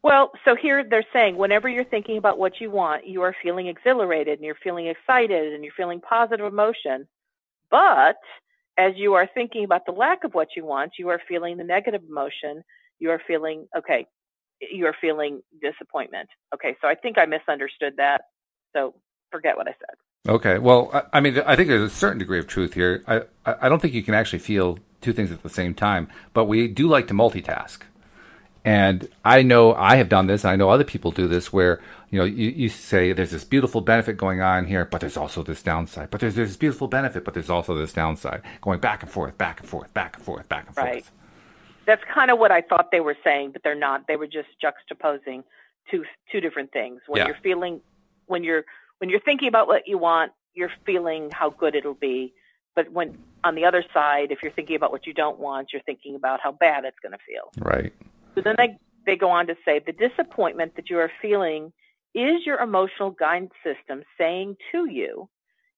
Well, so here they're saying whenever you're thinking about what you want, you are feeling exhilarated and you're feeling excited and you're feeling positive emotion. But as you are thinking about the lack of what you want, you are feeling the negative emotion. You are feeling, okay, you are feeling disappointment. Okay, so I think I misunderstood that. So forget what I said. Okay, well, I, I mean, I think there's a certain degree of truth here. I, I don't think you can actually feel two things at the same time, but we do like to multitask. And I know I have done this, and I know other people do this, where you know you, you say there's this beautiful benefit going on here, but there's also this downside. But there's, there's this beautiful benefit, but there's also this downside, going back and forth, back and forth, back and forth, back and forth. Right. That's kind of what I thought they were saying, but they're not. They were just juxtaposing two two different things. When yeah. you're feeling, when you're when you're thinking about what you want, you're feeling how good it'll be but when on the other side, if you're thinking about what you don't want, you're thinking about how bad it's going to feel. Right. So then they, they go on to say the disappointment that you are feeling is your emotional guidance system saying to you,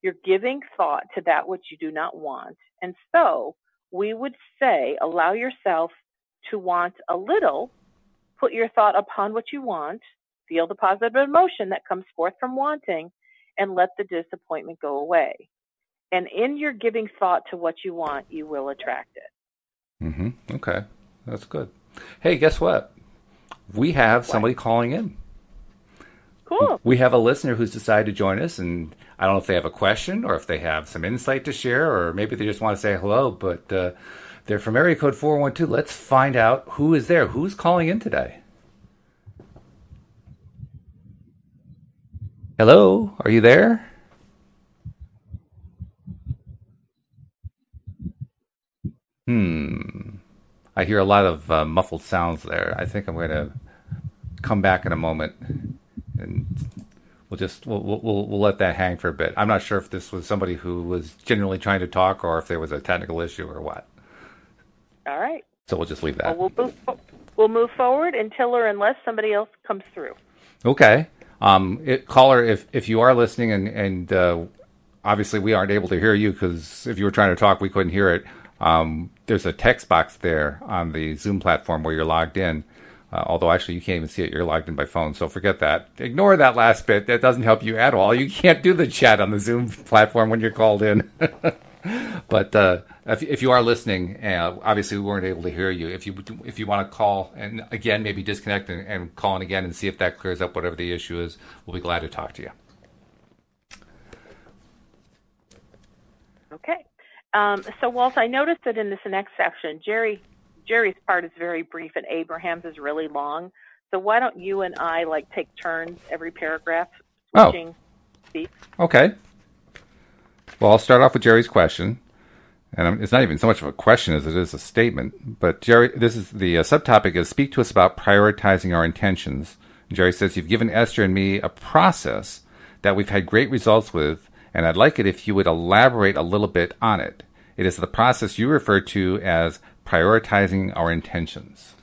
you're giving thought to that which you do not want. And so we would say, allow yourself to want a little Put your thought upon what you want, feel the positive emotion that comes forth from wanting, and let the disappointment go away. And in your giving thought to what you want, you will attract it. Mm-hmm. Okay, that's good. Hey, guess what? We have what? somebody calling in. Cool. We have a listener who's decided to join us, and I don't know if they have a question or if they have some insight to share, or maybe they just want to say hello. But uh, they're from area code four one two. Let's find out who is there. Who's calling in today? Hello, are you there? Hmm. I hear a lot of uh, muffled sounds there. I think I'm going to come back in a moment, and we'll just we'll, we'll we'll let that hang for a bit. I'm not sure if this was somebody who was genuinely trying to talk, or if there was a technical issue, or what. All right. So we'll just leave that. Well, we'll move, we'll move forward until or unless somebody else comes through. Okay. Um, it, caller, if if you are listening, and and uh, obviously we aren't able to hear you because if you were trying to talk, we couldn't hear it. Um, there's a text box there on the Zoom platform where you're logged in. Uh, although actually you can't even see it, you're logged in by phone, so forget that. Ignore that last bit. That doesn't help you at all. You can't do the chat on the Zoom platform when you're called in. [laughs] but uh, if, if, you are listening, uh, obviously we weren't able to hear you. If you if you want to call and again maybe disconnect and, and call in again and see if that clears up whatever the issue is, we'll be glad to talk to you. Okay. Um, so Walt, I noticed that in this next section, Jerry Jerry's part is very brief and Abraham's is really long. So why don't you and I like take turns every paragraph switching oh. speaks? Okay. Well, I'll start off with Jerry's question, and it's not even so much of a question as it is a statement. But Jerry, this is the uh, subtopic is speak to us about prioritizing our intentions. Jerry says you've given Esther and me a process that we've had great results with, and I'd like it if you would elaborate a little bit on it. It is the process you refer to as prioritizing our intentions.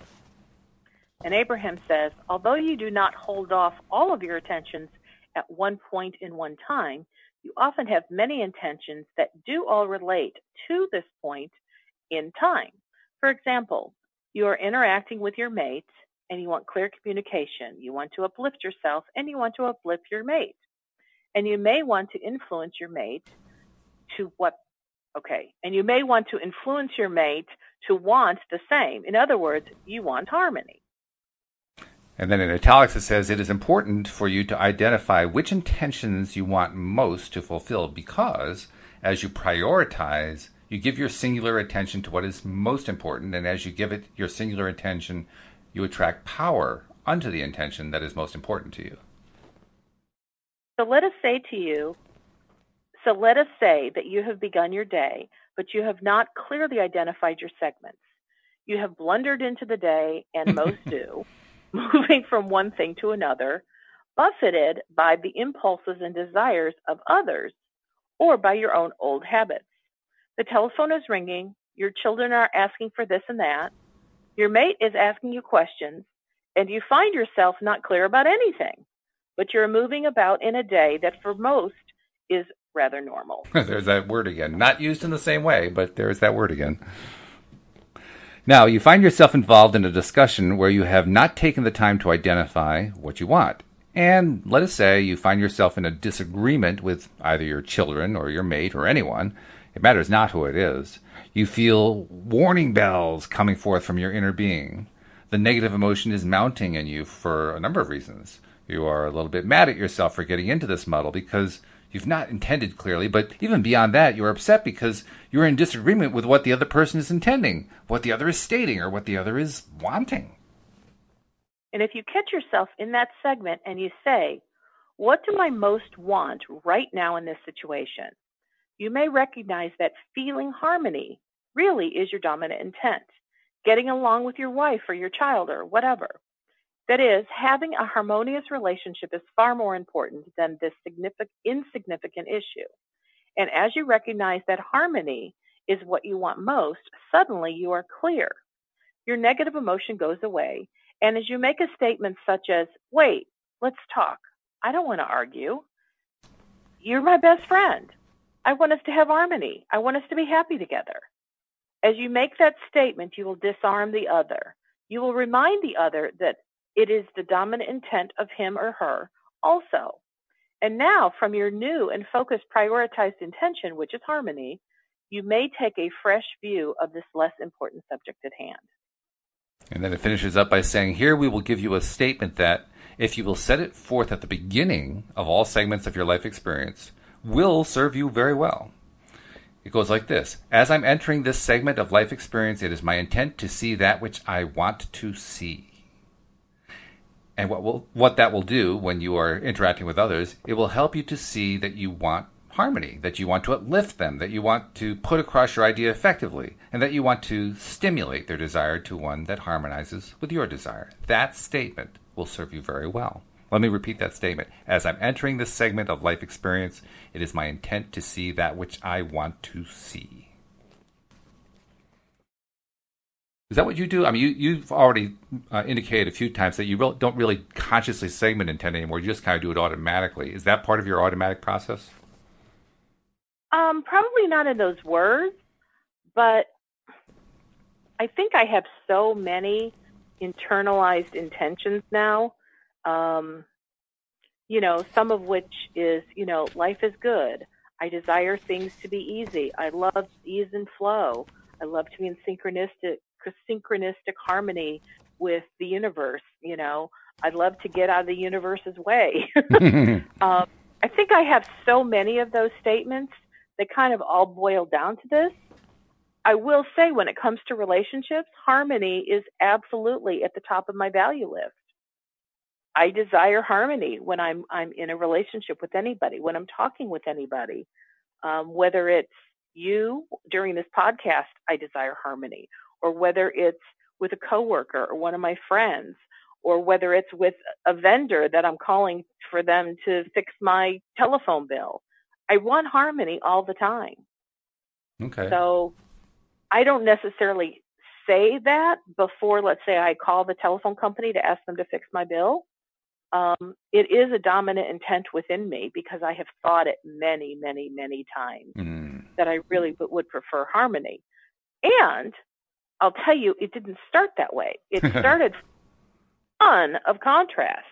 And Abraham says, although you do not hold off all of your attentions at one point in one time, you often have many intentions that do all relate to this point in time. For example, you are interacting with your mate and you want clear communication. You want to uplift yourself and you want to uplift your mate. And you may want to influence your mate to what, okay, and you may want to influence your mate to want the same. In other words, you want harmony. And then in italics, it says it is important for you to identify which intentions you want most to fulfill because as you prioritize, you give your singular attention to what is most important. And as you give it your singular attention, you attract power unto the intention that is most important to you. So let us say to you, so let us say that you have begun your day, but you have not clearly identified your segments. You have blundered into the day, and most [laughs] do moving from one thing to another, buffeted by the impulses and desires of others or by your own old habits. The telephone is ringing, your children are asking for this and that, your mate is asking you questions, and you find yourself not clear about anything, but you're moving about in a day that for most is rather normal. [laughs] there's that word again. Not used in the same way, but there's that word again. Now, you find yourself involved in a discussion where you have not taken the time to identify what you want. And let us say you find yourself in a disagreement with either your children or your mate or anyone. It matters not who it is. You feel warning bells coming forth from your inner being. The negative emotion is mounting in you for a number of reasons. You are a little bit mad at yourself for getting into this muddle because you've not intended clearly, but even beyond that, you're upset because you're in disagreement with what the other person is intending, what the other is stating, or what the other is wanting. And if you catch yourself in that segment and you say, What do I most want right now in this situation? You may recognize that feeling harmony really is your dominant intent, getting along with your wife or your child or whatever. That is, having a harmonious relationship is far more important than this insignificant issue. And as you recognize that harmony is what you want most, suddenly you are clear. Your negative emotion goes away. And as you make a statement such as, wait, let's talk. I don't want to argue. You're my best friend. I want us to have harmony. I want us to be happy together. As you make that statement, you will disarm the other. You will remind the other that It is the dominant intent of him or her also. And now, from your new and focused prioritized intention, which is harmony, you may take a fresh view of this less important subject at hand. And then it finishes up by saying, Here we will give you a statement that, if you will set it forth at the beginning of all segments of your life experience, will serve you very well. It goes like this As I'm entering this segment of life experience, it is my intent to see that which I want to see. And what will what that will do when you are interacting with others, it will help you to see that you want harmony, that you want to uplift them, that you want to put across your idea effectively, and that you want to stimulate their desire to one that harmonizes with your desire. That statement will serve you very well. Let me repeat that statement. As I'm entering this segment of life experience, it is my intent to see that which I want to see. Is that what you do? I mean, you, have already uh, indicated a few times that you re- don't really consciously segment intent anymore. You just kind of do it automatically. Is that part of your automatic process? Um, probably not in those words, but I think I have so many internalized intentions now. Um, you know, some of which is, you know, life is good. I desire things to be easy. I love ease and flow. I love to be in synchronistic synchronistic harmony with the universe. You know, I'd love to get out of the universe's way. [laughs] [laughs] um, I think I have so many of those statements that kind of all boil down to this. I will say, when it comes to relationships, harmony is absolutely at the top of my value list. I desire harmony when I'm I'm in a relationship with anybody, when I'm talking with anybody, um, whether it's you during this podcast, I desire harmony, or whether it's with a coworker or one of my friends, or whether it's with a vendor that I'm calling for them to fix my telephone bill. I want harmony all the time. Okay. So I don't necessarily say that before, let's say, I call the telephone company to ask them to fix my bill. Um, it is a dominant intent within me because I have thought it many, many, many times mm. that I really would prefer harmony. And I'll tell you, it didn't start that way. It [laughs] started a ton of contrast,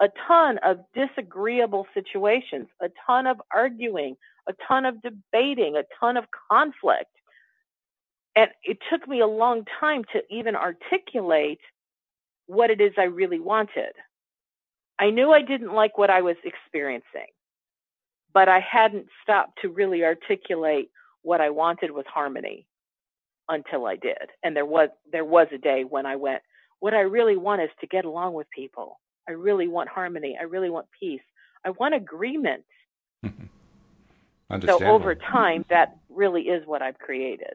a ton of disagreeable situations, a ton of arguing, a ton of debating, a ton of conflict. And it took me a long time to even articulate what it is I really wanted. I knew I didn't like what I was experiencing, but I hadn't stopped to really articulate what I wanted was harmony until I did. And there was there was a day when I went, what I really want is to get along with people. I really want harmony. I really want peace. I want agreement. [laughs] so over time, that really is what I've created.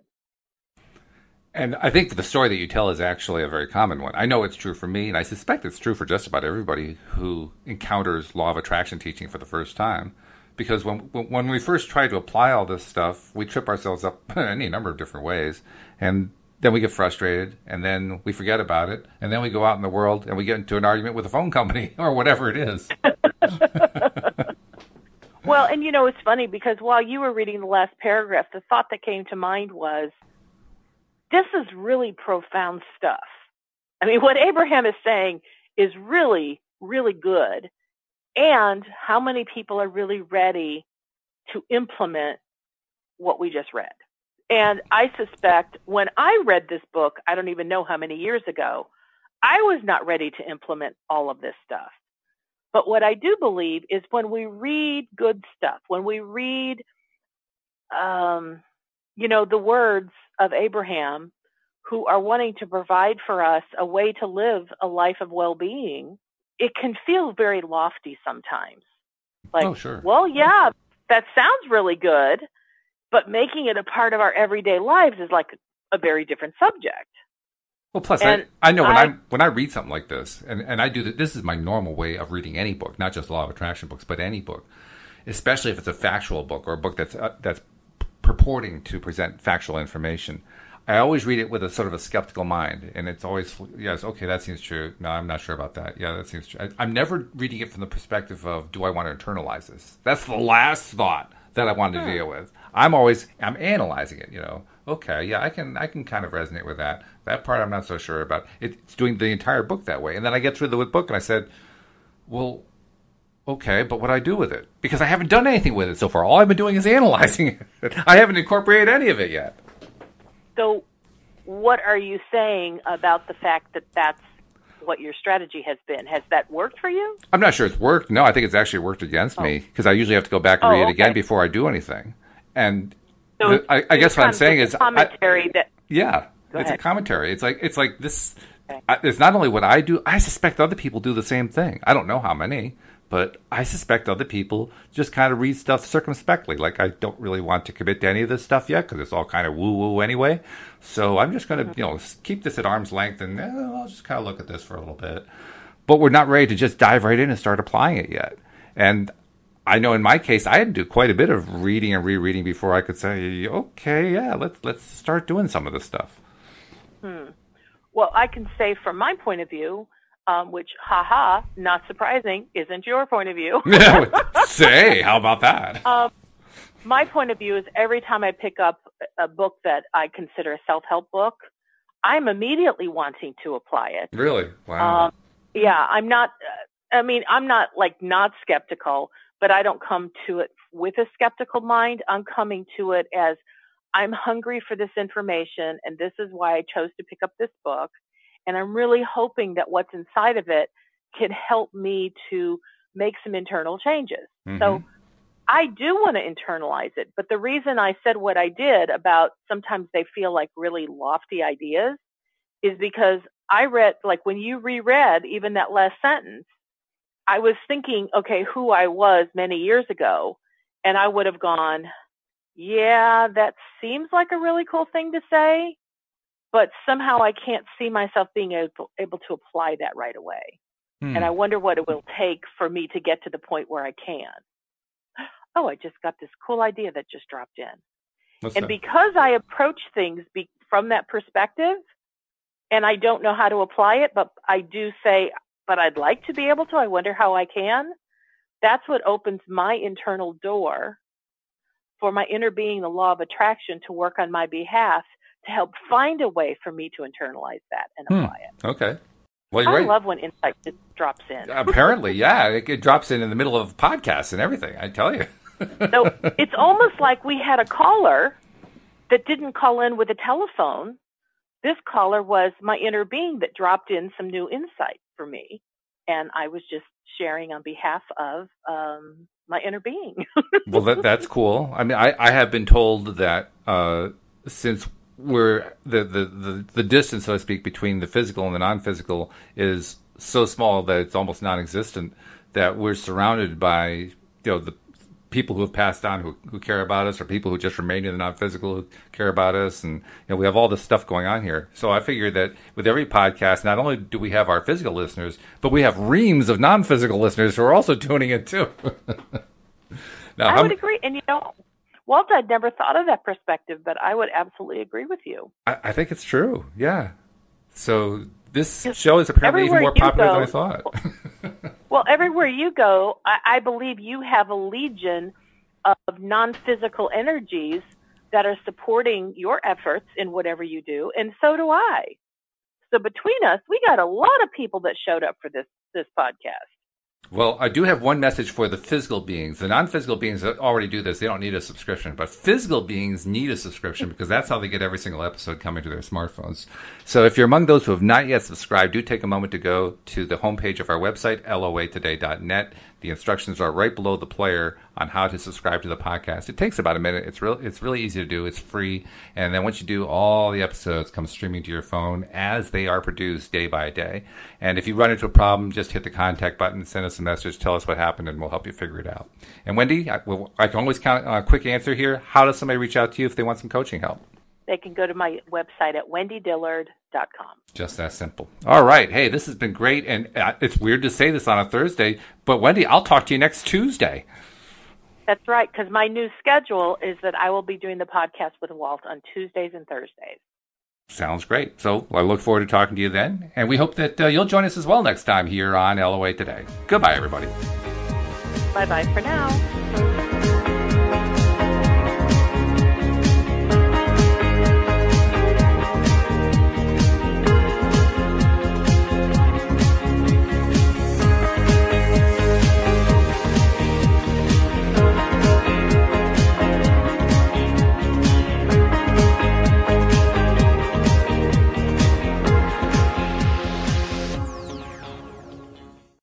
And I think the story that you tell is actually a very common one. I know it's true for me, and I suspect it's true for just about everybody who encounters law of attraction teaching for the first time. Because when when we first try to apply all this stuff, we trip ourselves up [laughs] any number of different ways, and then we get frustrated, and then we forget about it, and then we go out in the world and we get into an argument with a phone company [laughs] or whatever it is. [laughs] well, and you know it's funny because while you were reading the last paragraph, the thought that came to mind was this is really profound stuff. I mean, what Abraham is saying is really, really good. And how many people are really ready to implement what we just read? And I suspect when I read this book, I don't even know how many years ago, I was not ready to implement all of this stuff. But what I do believe is when we read good stuff, when we read, um, you know, the words of Abraham, who are wanting to provide for us a way to live a life of well being, it can feel very lofty sometimes. Like, oh, sure. well, yeah, that sounds really good, but making it a part of our everyday lives is like a very different subject. Well, plus, I, I know when I, I, when I read something like this, and, and I do that. This is my normal way of reading any book, not just law of attraction books, but any book, especially if it's a factual book or a book that's uh, that's purporting to present factual information. I always read it with a sort of a skeptical mind, and it's always yes, okay, that seems true. No, I'm not sure about that. Yeah, that seems true. I, I'm never reading it from the perspective of do I want to internalize this. That's the last thought that I wanted to hmm. deal with. I'm always I'm analyzing it. You know, okay, yeah, I can I can kind of resonate with that. That part I'm not so sure about. It, It's doing the entire book that way, and then I get through the book and I said, well, okay, but what do I do with it? Because I haven't done anything with it so far. All I've been doing is analyzing it. [laughs] I haven't incorporated any of it yet. So, what are you saying about the fact that that's what your strategy has been? Has that worked for you? I'm not sure it's worked. No, I think it's actually worked against oh. me because I usually have to go back and oh, read it okay. again before I do anything. And so the, I, I guess what I'm saying is commentary I, that. Yeah, Go it's ahead. a commentary. It's like it's like this. Okay. I, it's not only what I do. I suspect other people do the same thing. I don't know how many, but I suspect other people just kind of read stuff circumspectly. Like I don't really want to commit to any of this stuff yet because it's all kind of woo woo anyway. So I'm just going to you know keep this at arm's length and eh, I'll just kind of look at this for a little bit. But we're not ready to just dive right in and start applying it yet. And I know in my case I had to do quite a bit of reading and rereading before I could say, okay, yeah, let's let's start doing some of this stuff. Hmm. Well, I can say from my point of view, um, which, haha, not surprising, isn't your point of view. [laughs] Say, how about that? Um, my point of view is every time I pick up a book that I consider a self-help book, I'm immediately wanting to apply it. Really? Wow. Um, yeah, I'm not. Uh, I mean, I'm not like not skeptical, but I don't come to it with a skeptical mind. I'm coming to it as I'm hungry for this information, and this is why I chose to pick up this book. And I'm really hoping that what's inside of it can help me to make some internal changes. Mm-hmm. So I do want to internalize it. But the reason I said what I did about sometimes they feel like really lofty ideas is because I read, like when you reread even that last sentence, I was thinking, okay, who I was many years ago. And I would have gone, yeah, that seems like a really cool thing to say but somehow I can't see myself being able, able to apply that right away. Hmm. And I wonder what it will take for me to get to the point where I can. [gasps] Oh, I just got this cool idea that just dropped in. What's and that? because I approach things be, from that perspective, and I don't know how to apply it, but I do say, but I'd like to be able to. I wonder how I can. That's what opens my internal door for my inner being, the law of attraction, to work on my behalf to help find a way for me to internalize that and hmm. apply it. Okay. Well, I right. love when insight just drops in. [laughs] Apparently, yeah, it, it, drops in in the middle of podcasts and everything. I tell you. so [laughs] it's almost like we had a caller that didn't call in with a telephone. This caller was my inner being that dropped in some new insight for me, and I was just sharing on behalf of um, my inner being. [laughs] well, that, that's cool. I mean, I, I have been told that uh, since where the, the, the, the distance, so to speak, between the physical and the non-physical is so small that it's almost non-existent. That we're surrounded by you know the people who have passed on who, who care about us, or people who just remain in the non-physical who care about us, and you know we have all this stuff going on here. So I figured that with every podcast, not only do we have our physical listeners, but we have reams of non-physical listeners who are also tuning in too. [laughs] now, I would agree, and you know Walt, I'd never thought of that perspective, but I would absolutely agree with you. I, I think it's true. Yeah. So this show is apparently even more popular go, than I thought. [laughs] well, everywhere you go, I, I believe you have a legion of non-physical energies that are supporting your efforts in whatever you do, and so do I. So between us, we got a lot of people that showed up for this this podcast. Well, I do have one message for the physical beings. The non-physical beings that already do this; they don't need a subscription. But physical beings need a subscription because that's how they get every single episode coming to their smartphones. So, if you're among those who have not yet subscribed, do take a moment to go to the homepage of our website, loatoday.net. The instructions are right below the player on how to subscribe to the podcast. It takes about a minute. It's real. It's really easy to do. It's free, and then once you do, all the episodes come streaming to your phone as they are produced day by day. And if you run into a problem, just hit the contact button, send us a message, tell us what happened, and we'll help you figure it out. And Wendy, I, I can always count on a quick answer here. How does somebody reach out to you if they want some coaching help? They can go to my website at wendydillard.com. Just that simple. All right. Hey, this has been great. And uh, it's weird to say this on a Thursday, but Wendy, I'll talk to you next Tuesday. That's right, because my new schedule is that I will be doing the podcast with Walt on Tuesdays and Thursdays. Sounds great. So I look forward to talking to you then. And we hope that uh, you'll join us as well next time here on LOA Today. Goodbye, everybody. Bye bye for now.